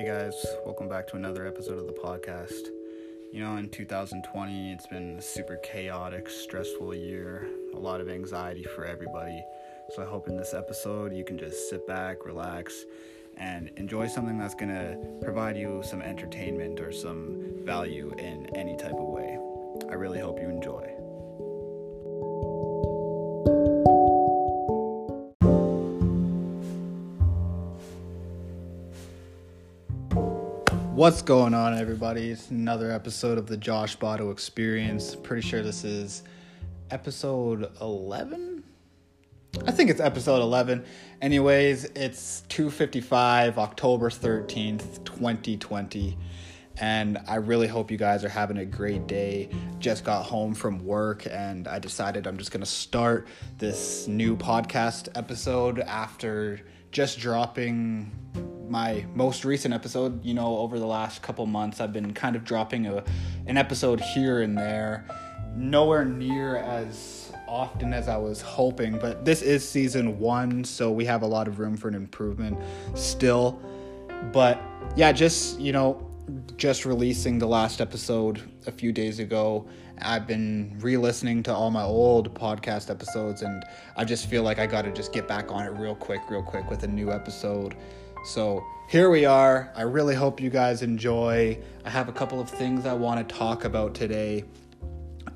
Hey guys, welcome back to another episode of the podcast. You know, in 2020, it's been a super chaotic, stressful year, a lot of anxiety for everybody. So I hope in this episode you can just sit back, relax, and enjoy something that's going to provide you some entertainment or some value in any type of way. I really hope you enjoy. What's going on, everybody? It's another episode of the Josh Botto Experience. Pretty sure this is episode 11. I think it's episode 11. Anyways, it's 2:55, October 13th, 2020, and I really hope you guys are having a great day. Just got home from work and I decided I'm just going to start this new podcast episode after just dropping my most recent episode, you know, over the last couple months, I've been kind of dropping a an episode here and there, nowhere near as often as I was hoping. But this is season one, so we have a lot of room for an improvement still. But yeah, just you know, just releasing the last episode a few days ago. I've been re-listening to all my old podcast episodes, and I just feel like I got to just get back on it real quick, real quick with a new episode. So here we are. I really hope you guys enjoy. I have a couple of things I want to talk about today.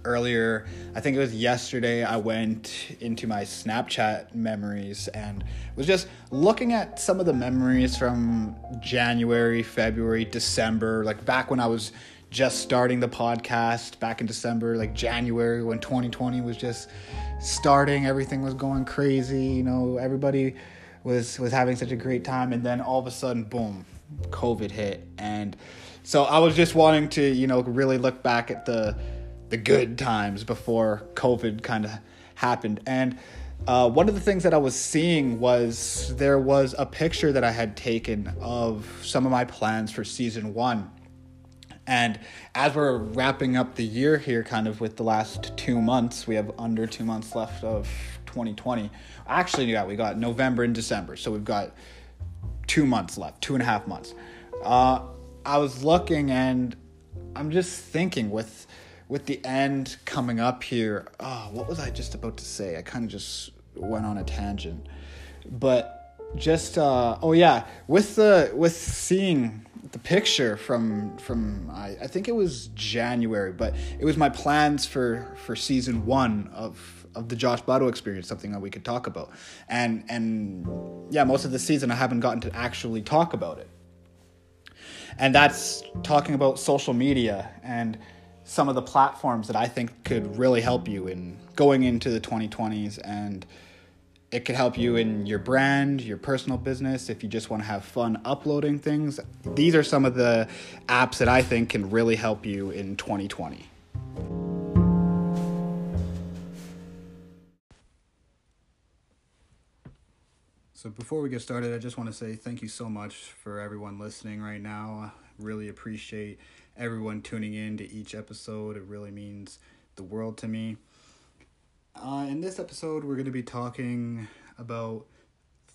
Earlier, I think it was yesterday, I went into my Snapchat memories and was just looking at some of the memories from January, February, December, like back when I was just starting the podcast back in December, like January when 2020 was just starting, everything was going crazy, you know, everybody was was having such a great time. And then all of a sudden boom covid hit. And so i was just wanting to you know really look back at the the good times before covid kind of happened. And uh, one of the things that I was seeing was there was a picture that I had taken of some of my plans for season one. And as we're wrapping up the year here, kind of with the last two months, we have under two months left of 2020. Actually, yeah, we got November and December, so we've got two months left, two and a half months. Uh, I was looking and I'm just thinking with with the end coming up here. Oh, what was I just about to say? I kind of just went on a tangent, but just uh, oh yeah, with the with seeing the picture from from I, I think it was January, but it was my plans for for season one of of the Josh Botto experience, something that we could talk about. And and yeah, most of the season I haven't gotten to actually talk about it. And that's talking about social media and some of the platforms that I think could really help you in going into the 2020s and it could help you in your brand, your personal business, if you just want to have fun uploading things. These are some of the apps that I think can really help you in 2020. So before we get started, I just want to say thank you so much for everyone listening right now. I really appreciate everyone tuning in to each episode. It really means the world to me. Uh, in this episode, we're going to be talking about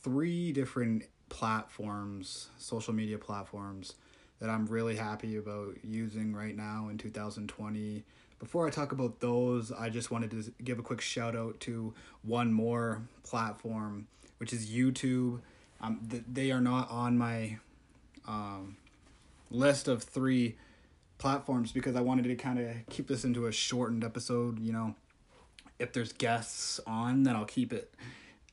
three different platforms, social media platforms, that I'm really happy about using right now in 2020. Before I talk about those, I just wanted to give a quick shout out to one more platform which is YouTube. Um, th- they are not on my um, list of three platforms because I wanted to kind of keep this into a shortened episode. You know, if there's guests on, then I'll keep it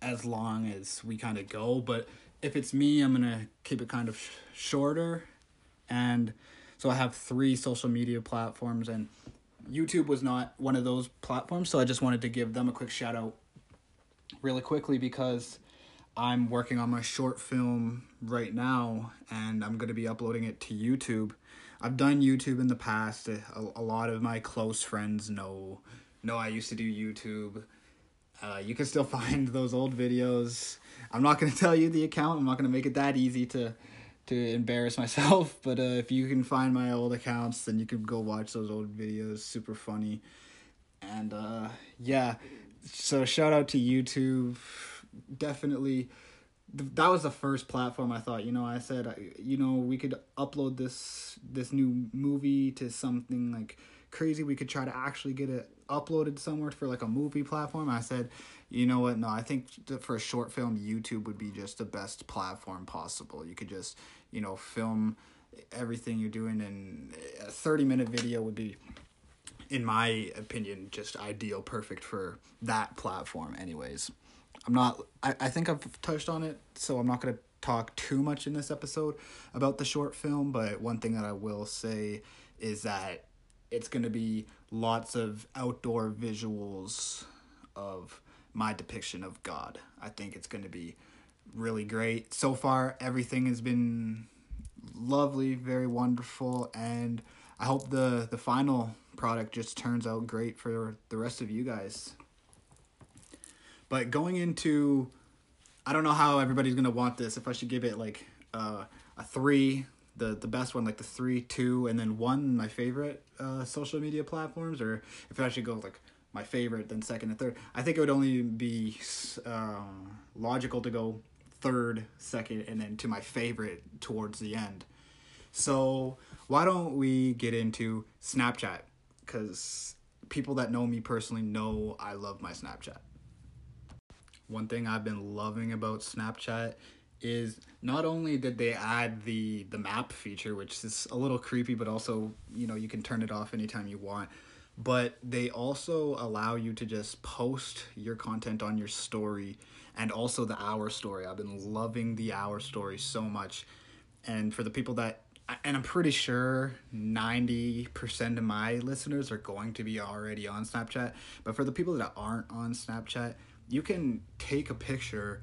as long as we kind of go. But if it's me, I'm gonna keep it kind of sh- shorter. And so I have three social media platforms, and YouTube was not one of those platforms. So I just wanted to give them a quick shout out really quickly because I'm working on my short film right now and I'm to be uploading it to YouTube. I've done YouTube in the past. Eh, a, a lot of my close friends know know I used to do YouTube. Uh, you can still find those old videos. I'm not going to tell you the account. I'm not going to make it that easy to to embarrass myself, but uh, if you can find my old accounts, then you can go watch those old videos. Super funny. And uh, yeah, so shout out to YouTube definitely that was the first platform I thought. You know, I said, you know, we could upload this this new movie to something like crazy. We could try to actually get it uploaded somewhere for like a movie platform. I said, you know what? No, I think for a short film, YouTube would be just the best platform possible. You could just, you know, film everything you're doing, and a thirty minute video would be in my opinion, just ideal, perfect for that platform, anyways. I'm not, I, I think I've touched on it, so I'm not going to talk too much in this episode about the short film, but one thing that I will say is that it's going to be lots of outdoor visuals of my depiction of God. I think it's going to be really great. So far, everything has been lovely, very wonderful, and I hope the the final product just turns out great for the rest of you guys. But going into, I don't know how everybody's gonna want this. If I should give it like uh, a three, the the best one, like the three, two, and then one, my favorite uh, social media platforms, or if I should go like my favorite, then second and third. I think it would only be uh, logical to go third, second, and then to my favorite towards the end. So why don't we get into Snapchat? Because people that know me personally know I love my Snapchat. One thing I've been loving about Snapchat is not only did they add the the map feature, which is a little creepy, but also you know you can turn it off anytime you want. But they also allow you to just post your content on your story and also the our story. I've been loving the our story so much. And for the people that and I'm pretty sure 90% of my listeners are going to be already on Snapchat. But for the people that aren't on Snapchat, you can take a picture,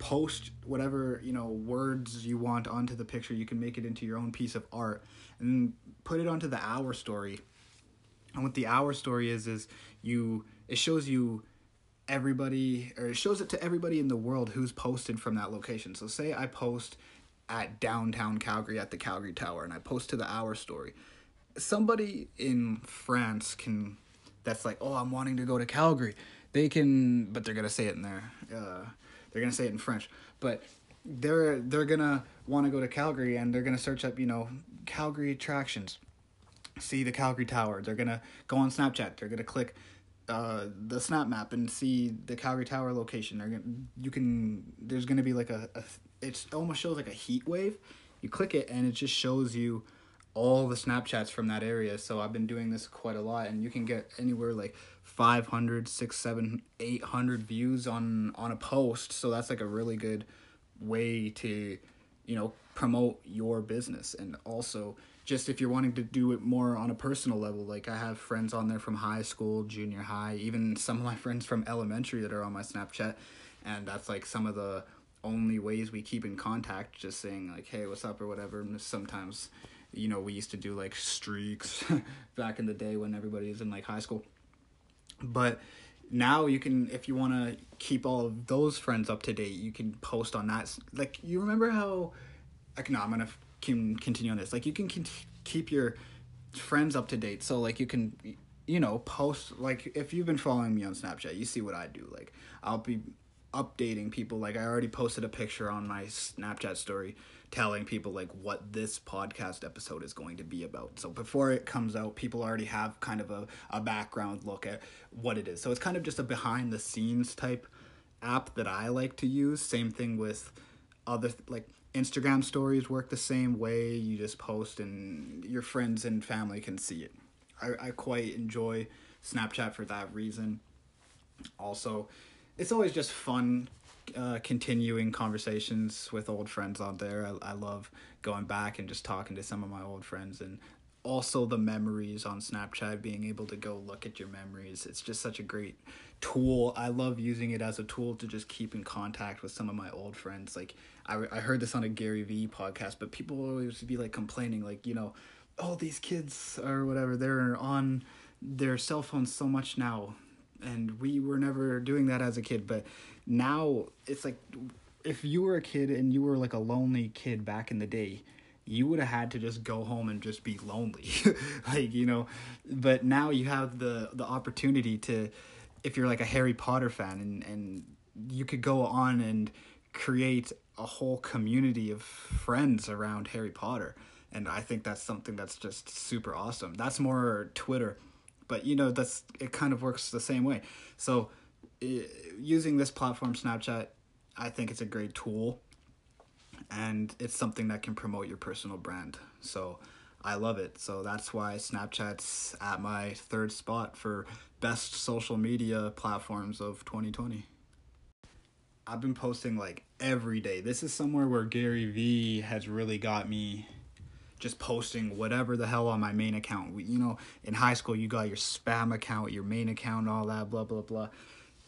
post whatever, you know, words you want onto the picture. You can make it into your own piece of art and put it onto the our story. And what the our story is is you it shows you everybody or it shows it to everybody in the world who's posted from that location. So say I post at downtown Calgary at the Calgary Tower and I post to the our story. Somebody in France can that's like, "Oh, I'm wanting to go to Calgary." They can but they're to say it in there. Uh, they're to say it in French. But they're they're to want to go to Calgary and they're to search up, you know, Calgary attractions. See the Calgary Tower. They're to go on Snapchat. They're to click uh, the snap map and see the Calgary Tower location. They're gonna, you can there's gonna be like a, a it almost shows like a heat wave. You click it and it just shows you all the Snapchats from that area. So I've been doing this quite a lot, and you can get anywhere like 500, 6, 7, 800 views on on a post. So that's like a really good way to you know promote your business. And also just if you're wanting to do it more on a personal level like i have friends on there from high school junior high even some of my friends from elementary that are on my snapchat. And that's like some of the only ways we keep in contact just saying like hey what's up? or whatever. And sometimes you know we used to do like streaks back in the day when everybody was in like high school but now you can if you want to keep all of those friends up to date you can post on that like you remember how like no i'm gonna can continue on this. Like you can keep your friends up to date so like you can you know post like if you've been following me on snapchat you see what i do. Like i'll be updating people. Like i already posted a picture on my snapchat story telling people like what this podcast episode is going to be about. So before it comes out people already have kind of a, a background look at what it is. So it's kind of just a behind the scenes type app that i like to use. Same thing with other like instagram stories work the same way. You just post and your friends and family can see it. I, I quite enjoy snapchat for that reason. Also it's always just fun uh, continuing conversations with old friends on there. I, I love going back and just talking to some of my old friends and also the memories on Snapchat, being able to go look at your memories. It's just such a great tool. I love using it as a tool to just keep in contact with some of my old friends. Like I, I heard this on a Gary Vee podcast, but people always be like complaining, like, you know, oh, these kids or whatever, they're on their cell phones so much now and we were never doing that as a kid but now it's like if you were a kid and you were like a lonely kid back in the day you would have had to just go home and just be lonely like you know but now you have the the opportunity to if you're like a harry potter fan and and you could go on and create a whole community of friends around Harry Potter. And I think that's something that's just super awesome. That's more Twitter, but you know that's it kind of works the same way. So using this platform Snapchat, I think it's a great tool and it's something that can promote your personal brand. So I love it. So that's why Snapchat's at my third spot for best social media platforms of 2020. I've been posting like every day. This is somewhere where Gary Vee has really got me just posting whatever the hell on my main account. You know, in high school, you got your spam account, your main account, all that, blah, blah, blah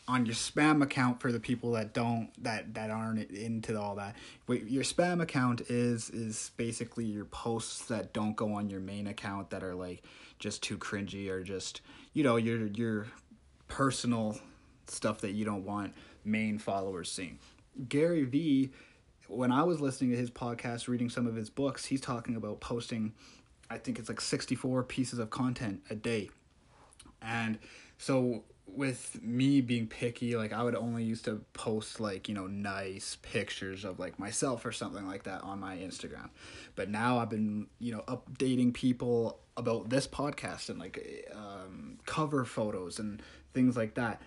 on your spam account for the people that don't that that aren't into all that your spam account is is basically your posts that don't go on your main account that are like just too cringy or just you know your your personal stuff that you don't want main followers seeing gary vee when i was listening to his podcast reading some of his books he's talking about posting i think it's like 64 pieces of content a day and so with me being picky, like I would only used to post like, you know, nice pictures of like myself or something like that on my Instagram. But now I've been, you know, updating people about this podcast and like um, cover photos and things like that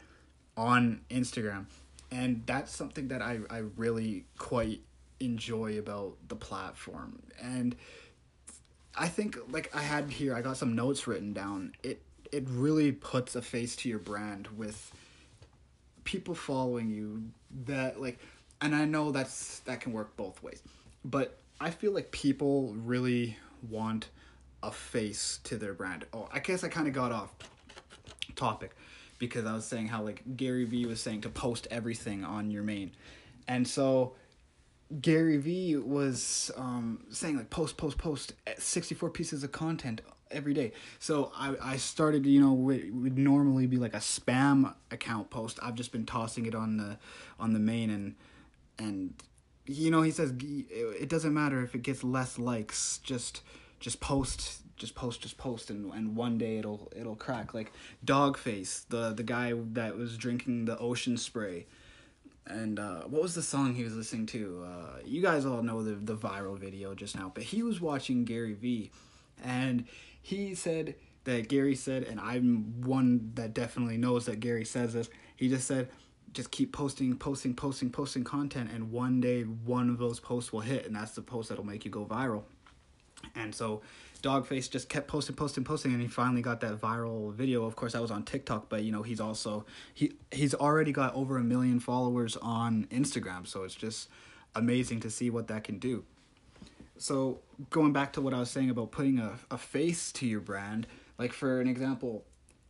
on Instagram. And that's something that I, I really quite enjoy about the platform. And I think like I had here, I got some notes written down. It it really puts a face to your brand with people following you that like and I know that's that can work both ways. But I feel like people really want a face to their brand. Oh, I guess I kind of got off topic because I was saying how like Gary Vee was saying to post everything on your main. And so Gary Vee was um, saying like post post post 64 pieces of content every day. So I, I started, you know, would, would normally be like a spam account post. I've just been tossing it on the on the main and and you know, he says it doesn't matter if it gets less likes, just just post just post just post and and one day it'll it'll crack like Dogface, the the guy that was drinking the ocean spray. And uh, what was the song he was listening to? Uh, you guys all know the the viral video just now, but he was watching Gary Vee, and he said that Gary said, and I'm one that definitely knows that Gary says this. He just said, just keep posting, posting, posting, posting content, and one day one of those posts will hit, and that's the post that'll make you go viral. And so Dogface just kept posting, posting, posting, and he finally got that viral video. Of course, that was on TikTok, but you know he's also he he's already got over a million followers on Instagram, so it's just amazing to see what that can do so going back to what I was saying about putting a, a face to your brand, like for an example,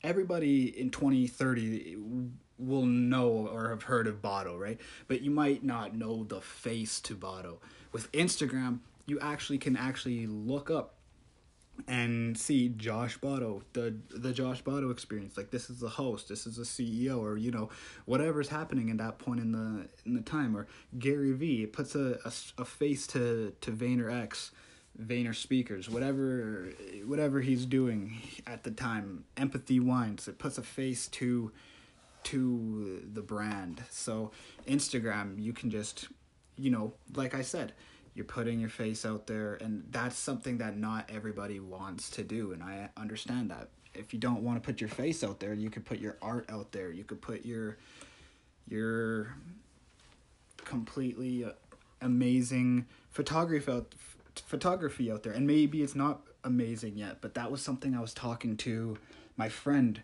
everybody in 2030 will know or have heard of Botto, right? But you might not know the face to Botto. With Instagram, you actually can actually look up and see Josh Botto, the the Josh Botto experience. Like this is the host, this is the CEO, or you know whatever's happening in that point in the in the time. Or Gary Vee it puts a, a, a face to to VaynerX, Vayner speakers, whatever whatever he's doing at the time. Empathy wines it puts a face to to the brand. So Instagram, you can just you know like I said you're putting your face out there and that's something that not everybody wants to do and i understand that. If you don't want to put your face out there you could put your art out there. You could put your your completely amazing photography out photography out there. And maybe it's not amazing yet but that was something i was talking to my friend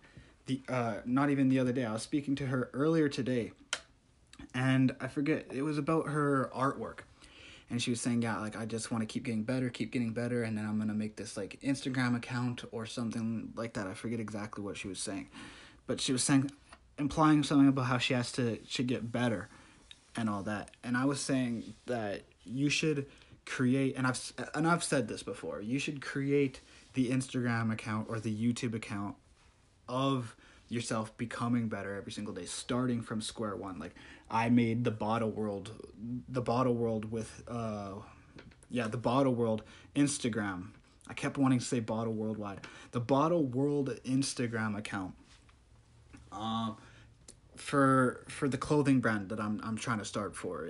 the uh not even the other day. I was speaking to her earlier today and i forget it was about her artwork and she was saying yeah like i just want to keep getting better keep getting better and then i'm gonna make this like instagram account or something like that. I forget exactly what she was saying but she was saying implying something about how she has to should get better and all that and i was saying that you should create and i've and i've said this before you should create the instagram account or the youtube account of yourself becoming better every single day starting from square one like i made the Botto world the Botto world with uh yeah the Botto world instagram i kept wanting to say Botto worldwide the Botto world instagram account um for for the clothing brand that I'm I'm trying to start for.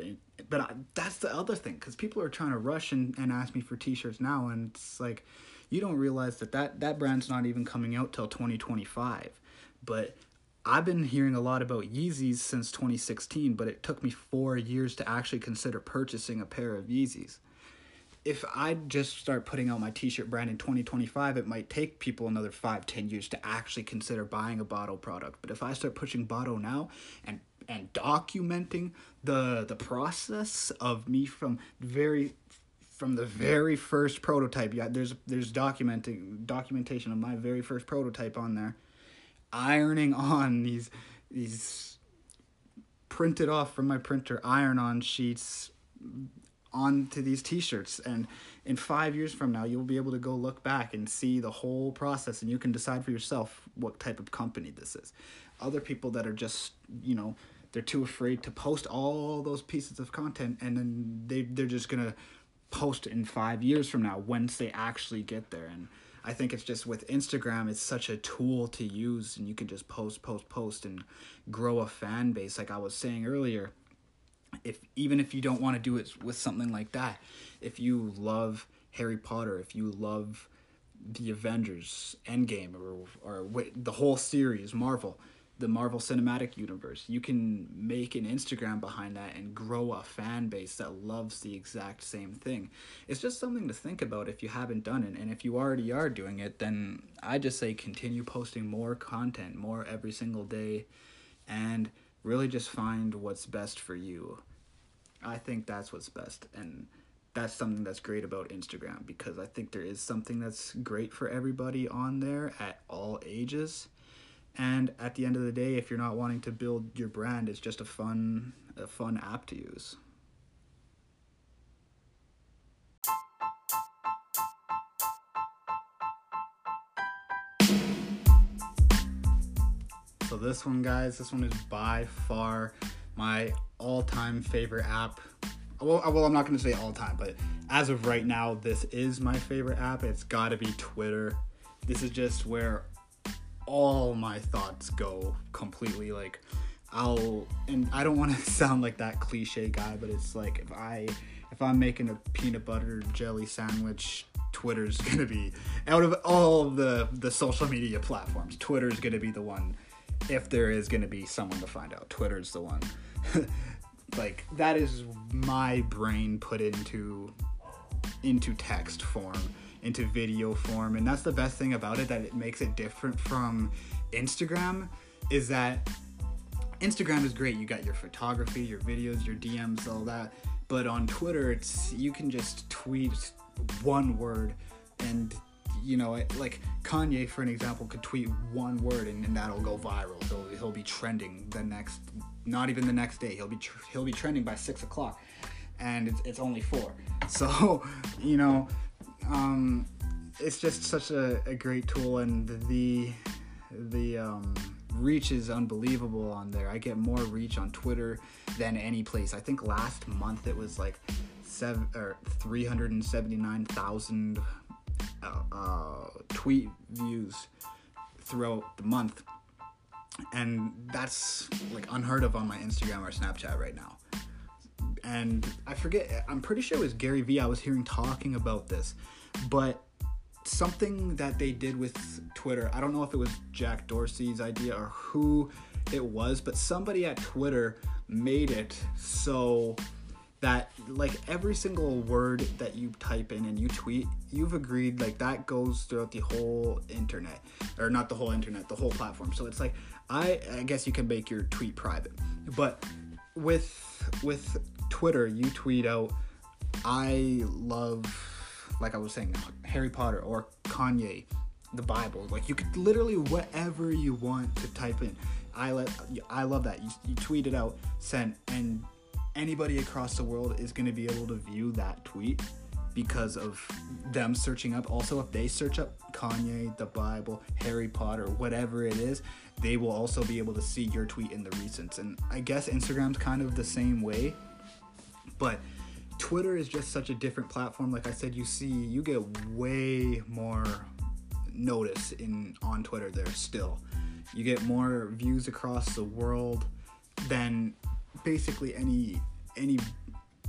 But I, that's the other thing because people are trying to rush and, and ask me for t-shirts now, and it's like you don't realize that that that brand's not even coming out till 2025. But I've been hearing a lot about Yeezys since 2016, but it took me four years to actually consider purchasing a pair of Yeezys if I just start putting out my t-shirt brand in 2025, it might take people another five, ten years to actually consider buying a Botto product. But if I start pushing Botto now and and documenting the the process of me from very from the very first prototype, yeah, there's there's documenting documentation of my very first prototype on there, ironing on these these printed off from my printer iron on sheets onto these t-shirts. And in five years from now you'll be able to go look back and see the whole process and you can decide for yourself what type of company this is. Other people that are just you know they're too afraid to post all those pieces of content and then they they're just gonna post in five years from now once they actually get there. And I think it's just with Instagram, it's such a tool to use, and you can just post, post, post, and grow a fan base. Like I was saying earlier, if even if you don't want to do it with something like that, if you love Harry Potter, if you love the Avengers, Endgame, or or the whole series, Marvel, the Marvel Cinematic Universe, you can make an Instagram behind that and grow a fan base that loves the exact same thing. It's just something to think about if you haven't done it, and if you already are doing it, then I just say continue posting more content, more every single day, and really just find what's best for you. I think that's what's best. And that's something that's great about Instagram because I think there is something that's great for everybody on there at all ages. And at the end of the day, if you're not wanting to build your brand, it's just a fun a fun app to use. So this one guys, this one is by far my all-time favorite app. Well, uh, well, I'm not going to say all time, but as of right now, this is my favorite app. It's got to be Twitter. This is just where all my thoughts go completely. Like, I'll and I don't want to sound like that cliche guy, but it's like if I if I'm making a peanut butter jelly sandwich, Twitter's gonna be out of all of the the social media platforms. Twitter's gonna be the one if there is gonna be someone to find out. Twitter's the one. like that is my brain put into into text form into video form and that's the best thing about it that it makes it different from instagram is that instagram is great you got your photography your videos your dms all that but on twitter it's you can just tweet one word and you know like kanye for an example could tweet one word and, and that'll go viral he'll, he'll be trending the next not even the next day. He'll be tr- he'll be trending by six o'clock, and it's, it's only four. So, you know, um, it's just such a, a great tool, and the the um, reach is unbelievable on there. I get more reach on Twitter than any place. I think last month it was like seven or three hundred and seventy nine thousand uh, uh, tweet views throughout the month and that's like unheard of on my Instagram or Snapchat right now. And I forget, I'm pretty sure it was Gary Vee I was hearing talking about this, but something that they did with Twitter, I don't know if it was Jack Dorsey's idea or who it was, but somebody at Twitter made it so that like every single word that you type in and you tweet, you've agreed like that goes throughout the whole internet or not the whole internet, the whole platform. So it's like I I guess you can make your tweet private. But with with Twitter, you tweet out I love like I was saying Harry Potter or Kanye, the Bible. Like you could literally whatever you want to type in. I let I love that. You, you tweet it out, send and anybody across the world is going to be able to view that tweet because of them searching up. Also, if they search up Kanye, the Bible, Harry Potter, whatever it is, they will also be able to see your tweet in the recents. And I guess Instagram's kind of the same way, but Twitter is just such a different platform. Like I said, you see, you get way more notice in on Twitter there still. You get more views across the world than basically any any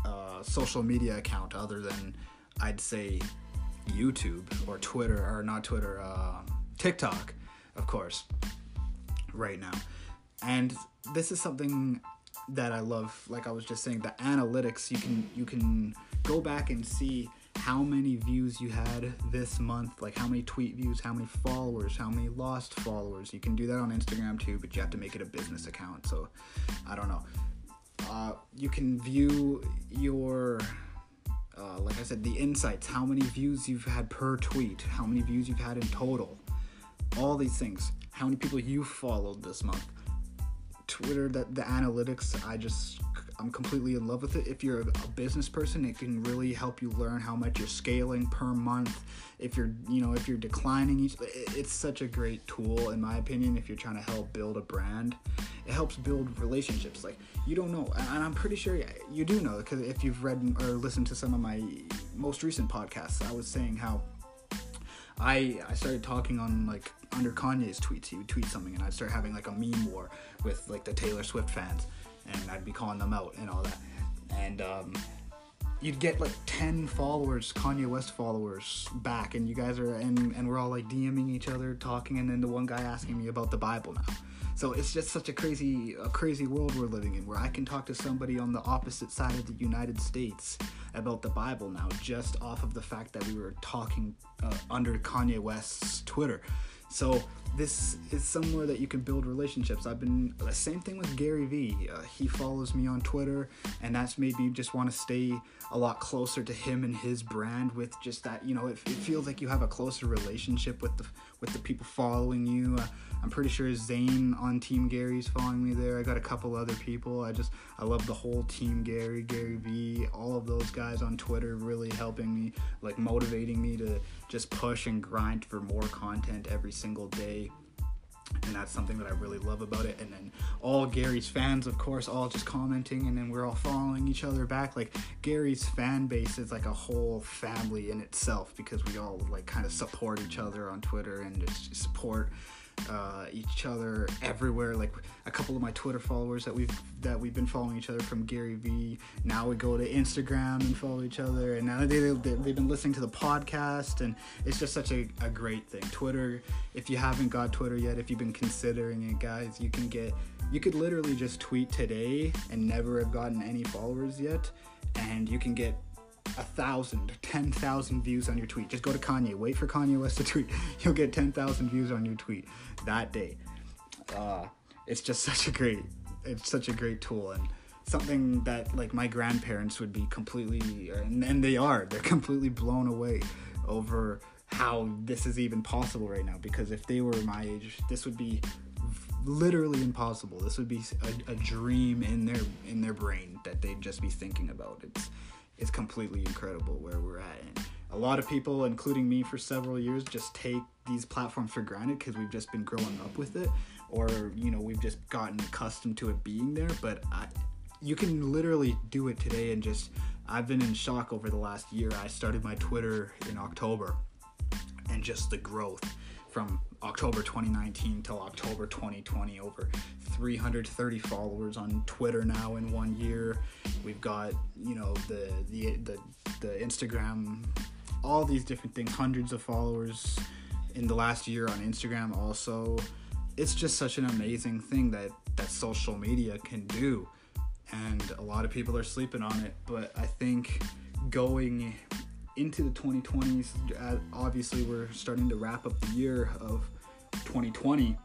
uh, social media account other than I'd say YouTube or Twitter or not Twitter, uh, TikTok, of course, right now. And this is something that I love. Like I was just saying, the analytics you can you can go back and see how many views you had this month, like how many tweet views, how many followers, how many lost followers. You can do that on Instagram too, but you have to make it a business account. So I don't know. Uh, you can view your uh, like I said, the insights, how many views you've had per tweet, how many views you've had in total, all these things, how many people you followed this month. Twitter, that the analytics, I just I'm completely in love with it. If you're a business person, it can really help you learn how much you're scaling per month. If you're, you know, if you're declining each, it's such a great tool in my opinion. If you're trying to help build a brand, it helps build relationships. Like you don't know, and I'm pretty sure you do know because if you've read or listened to some of my most recent podcasts, I was saying how I I started talking on like under Kanye's tweets. He would tweet something, and I'd start having like a meme war with like the Taylor Swift fans and I'd be calling them out and all that. And um, you'd get like 10 followers, Kanye West followers back, and you guys are, and, and we're all like DMing each other, talking, and then the one guy asking me about the Bible now. So it's just such a crazy, a crazy world we're living in, where I can talk to somebody on the opposite side of the United States about the Bible now, just off of the fact that we were talking uh, under Kanye West's Twitter. So this is somewhere that you can build relationships. I've been the same thing with Gary Vee. Uh, he follows me on Twitter, and that's made me just want to stay a lot closer to him and his brand. With just that, you know, it, it feels like you have a closer relationship with the with the people following you. Uh, I'm pretty sure Zane on Team Gary's following me there. I got a couple other people. I just I love the whole Team Gary, Gary Vee, all of those guys on Twitter really helping me, like motivating me to just push and grind for more content every single day and that's something that I really love about it. And then all Gary's fans, of course, all just commenting, and then we're all following each other back. Like Gary's fan base is like a whole family in itself because we all like kind of support each other on Twitter and just support uh, each other everywhere. Like a couple of my Twitter followers that we've that we've been following each other from Gary Vee. Now we go to Instagram and follow each other, and now they, they they've been listening to the podcast, and it's just such a, a great thing. Twitter, if you haven't got Twitter yet, if you've been considering it, guys, you can get you could literally just tweet today and never have gotten any followers yet, and you can get a thousand, ten thousand views on your tweet. Just go to Kanye. Wait for Kanye West to tweet. You'll get ten thousand views on your tweet that day. Uh, it's just such a great, it's such a great tool and something that like my grandparents would be completely, and, and they are. They're completely blown away over how this is even possible right now. Because if they were my age, this would be literally impossible. This would be a, a dream in their in their brain that they'd just be thinking about. It's it's completely incredible where we're at. And a lot of people, including me for several years, just take these platforms for granted because we've just been growing up with it, or you know, we've just gotten accustomed to it being there. But I, you can literally do it today and just. I've been in shock over the last year. I started my Twitter in October, and just the growth from October 2019 till October 2020. Over 330 followers on Twitter now in one year. We've got you know the the the, the Instagram, all these different things. Hundreds of followers in the last year on Instagram. Also, it's just such an amazing thing that that social media can do, and a lot of people are sleeping on it. But I think going into the 2020s, uh, obviously we're starting to wrap up the year of 2020.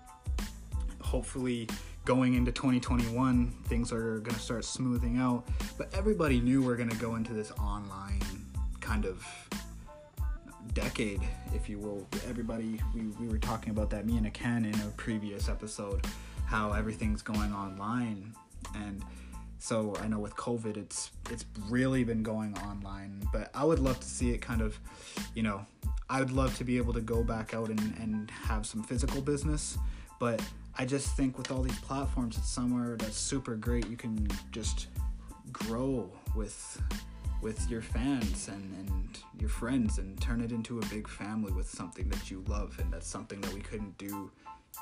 Hopefully, going into 2021, things are going to start smoothing out. But everybody knew we're going to go into this online kind of decade, if you will. Everybody, we, we were talking about that, me and Ken, in a previous episode, how everything's going online. And so I know with COVID, it's it's really been going online. But I would love to see it kind of, you know, I would love to be able to go back out and, and have some physical business. But I just think with all these platforms, it's somewhere that's super great. You can just grow with with your fans and, and your friends and turn it into a big family with something that you love and that's something that we couldn't do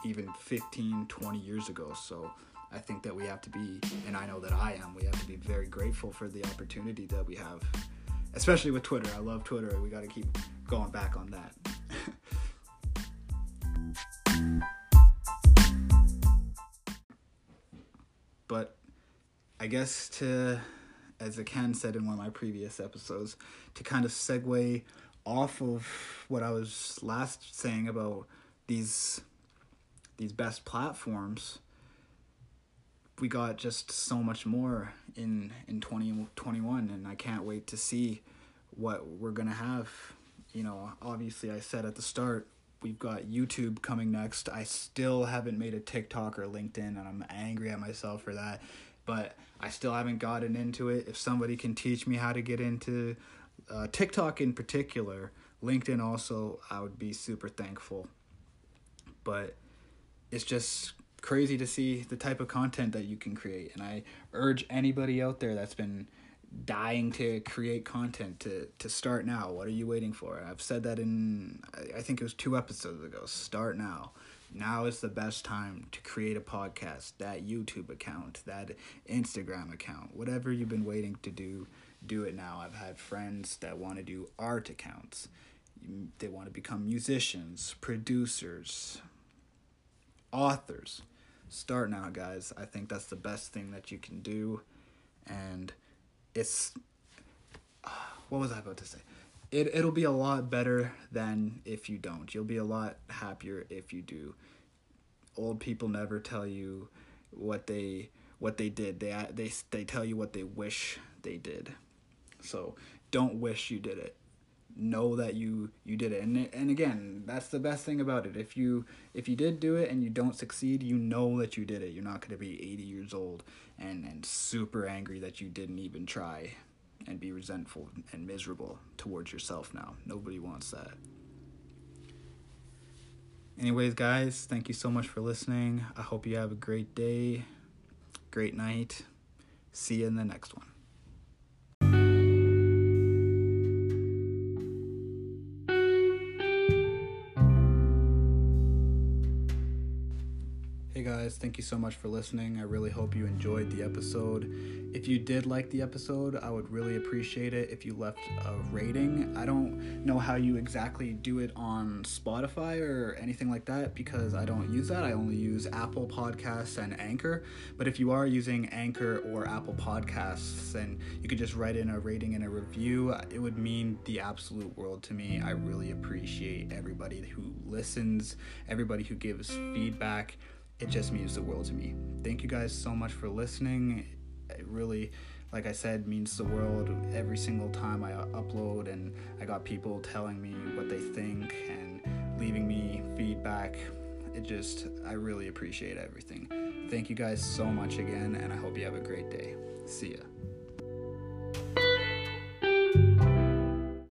even 15 20 years ago so I think that we have to be, and I know that I am, we have to be very grateful for the opportunity that we have, especially with Twitter. I love Twitter. We got to keep going back on that. but I guess to, as Ken said in one of my previous episodes, to kind of segue off of what I was last saying about these these best platforms, we got just so much more in in 2021 and I can't wait to see what we're going to have. You know, obviously I said at the start we've got YouTube coming next. I still haven't made a TikTok or LinkedIn and I'm angry at myself for that, but I still haven't gotten into it. If somebody can teach me how to get into uh, TikTok in particular, LinkedIn also, I would be super thankful. But it's just crazy to see the type of content that you can create. And I urge anybody out there that's been dying to create content to to start now. What are you waiting for? I've said that in I think it was two episodes ago. Start now. Now is the best time to create a podcast, that YouTube account, that Instagram account, whatever you've been waiting to do, do it now. I've had friends that want to do art accounts. They want to become musicians, producers, authors. Start now, guys. I think that's the best thing that you can do. And it's. what was I about to say? It, it'll be a lot better than if you don't. You'll be a lot happier if you do. Old people never tell you what they what they did. They they they tell you what they wish they did. So don't wish you did it know that you you did it. And and again that's the best thing about it. If you if you did do it and you don't succeed you know that you did it. You're not going to be 80 years old and and super angry that you didn't even try and be resentful and miserable towards yourself now. Nobody wants that. Anyways guys thank you so much for listening. I hope you have a great day great night. See you in the next one guys. Thank you so much for listening. I really hope you enjoyed the episode. If you did like the episode, I would really appreciate it if you left a rating. I don't know how you exactly do it on Spotify or anything like that because I don't use that. I only use Apple Podcasts and Anchor. But if you are using Anchor or Apple Podcasts, then you could just write in a rating and a review. It would mean the absolute world to me. I really appreciate everybody who listens, everybody who gives feedback it just means the world to me. Thank you guys so much for listening. It really, like I said, means the world every single time I upload, and I got people telling me what they think and leaving me feedback. It just, I really appreciate everything. Thank you guys so much again, and I hope you have a great day. See ya.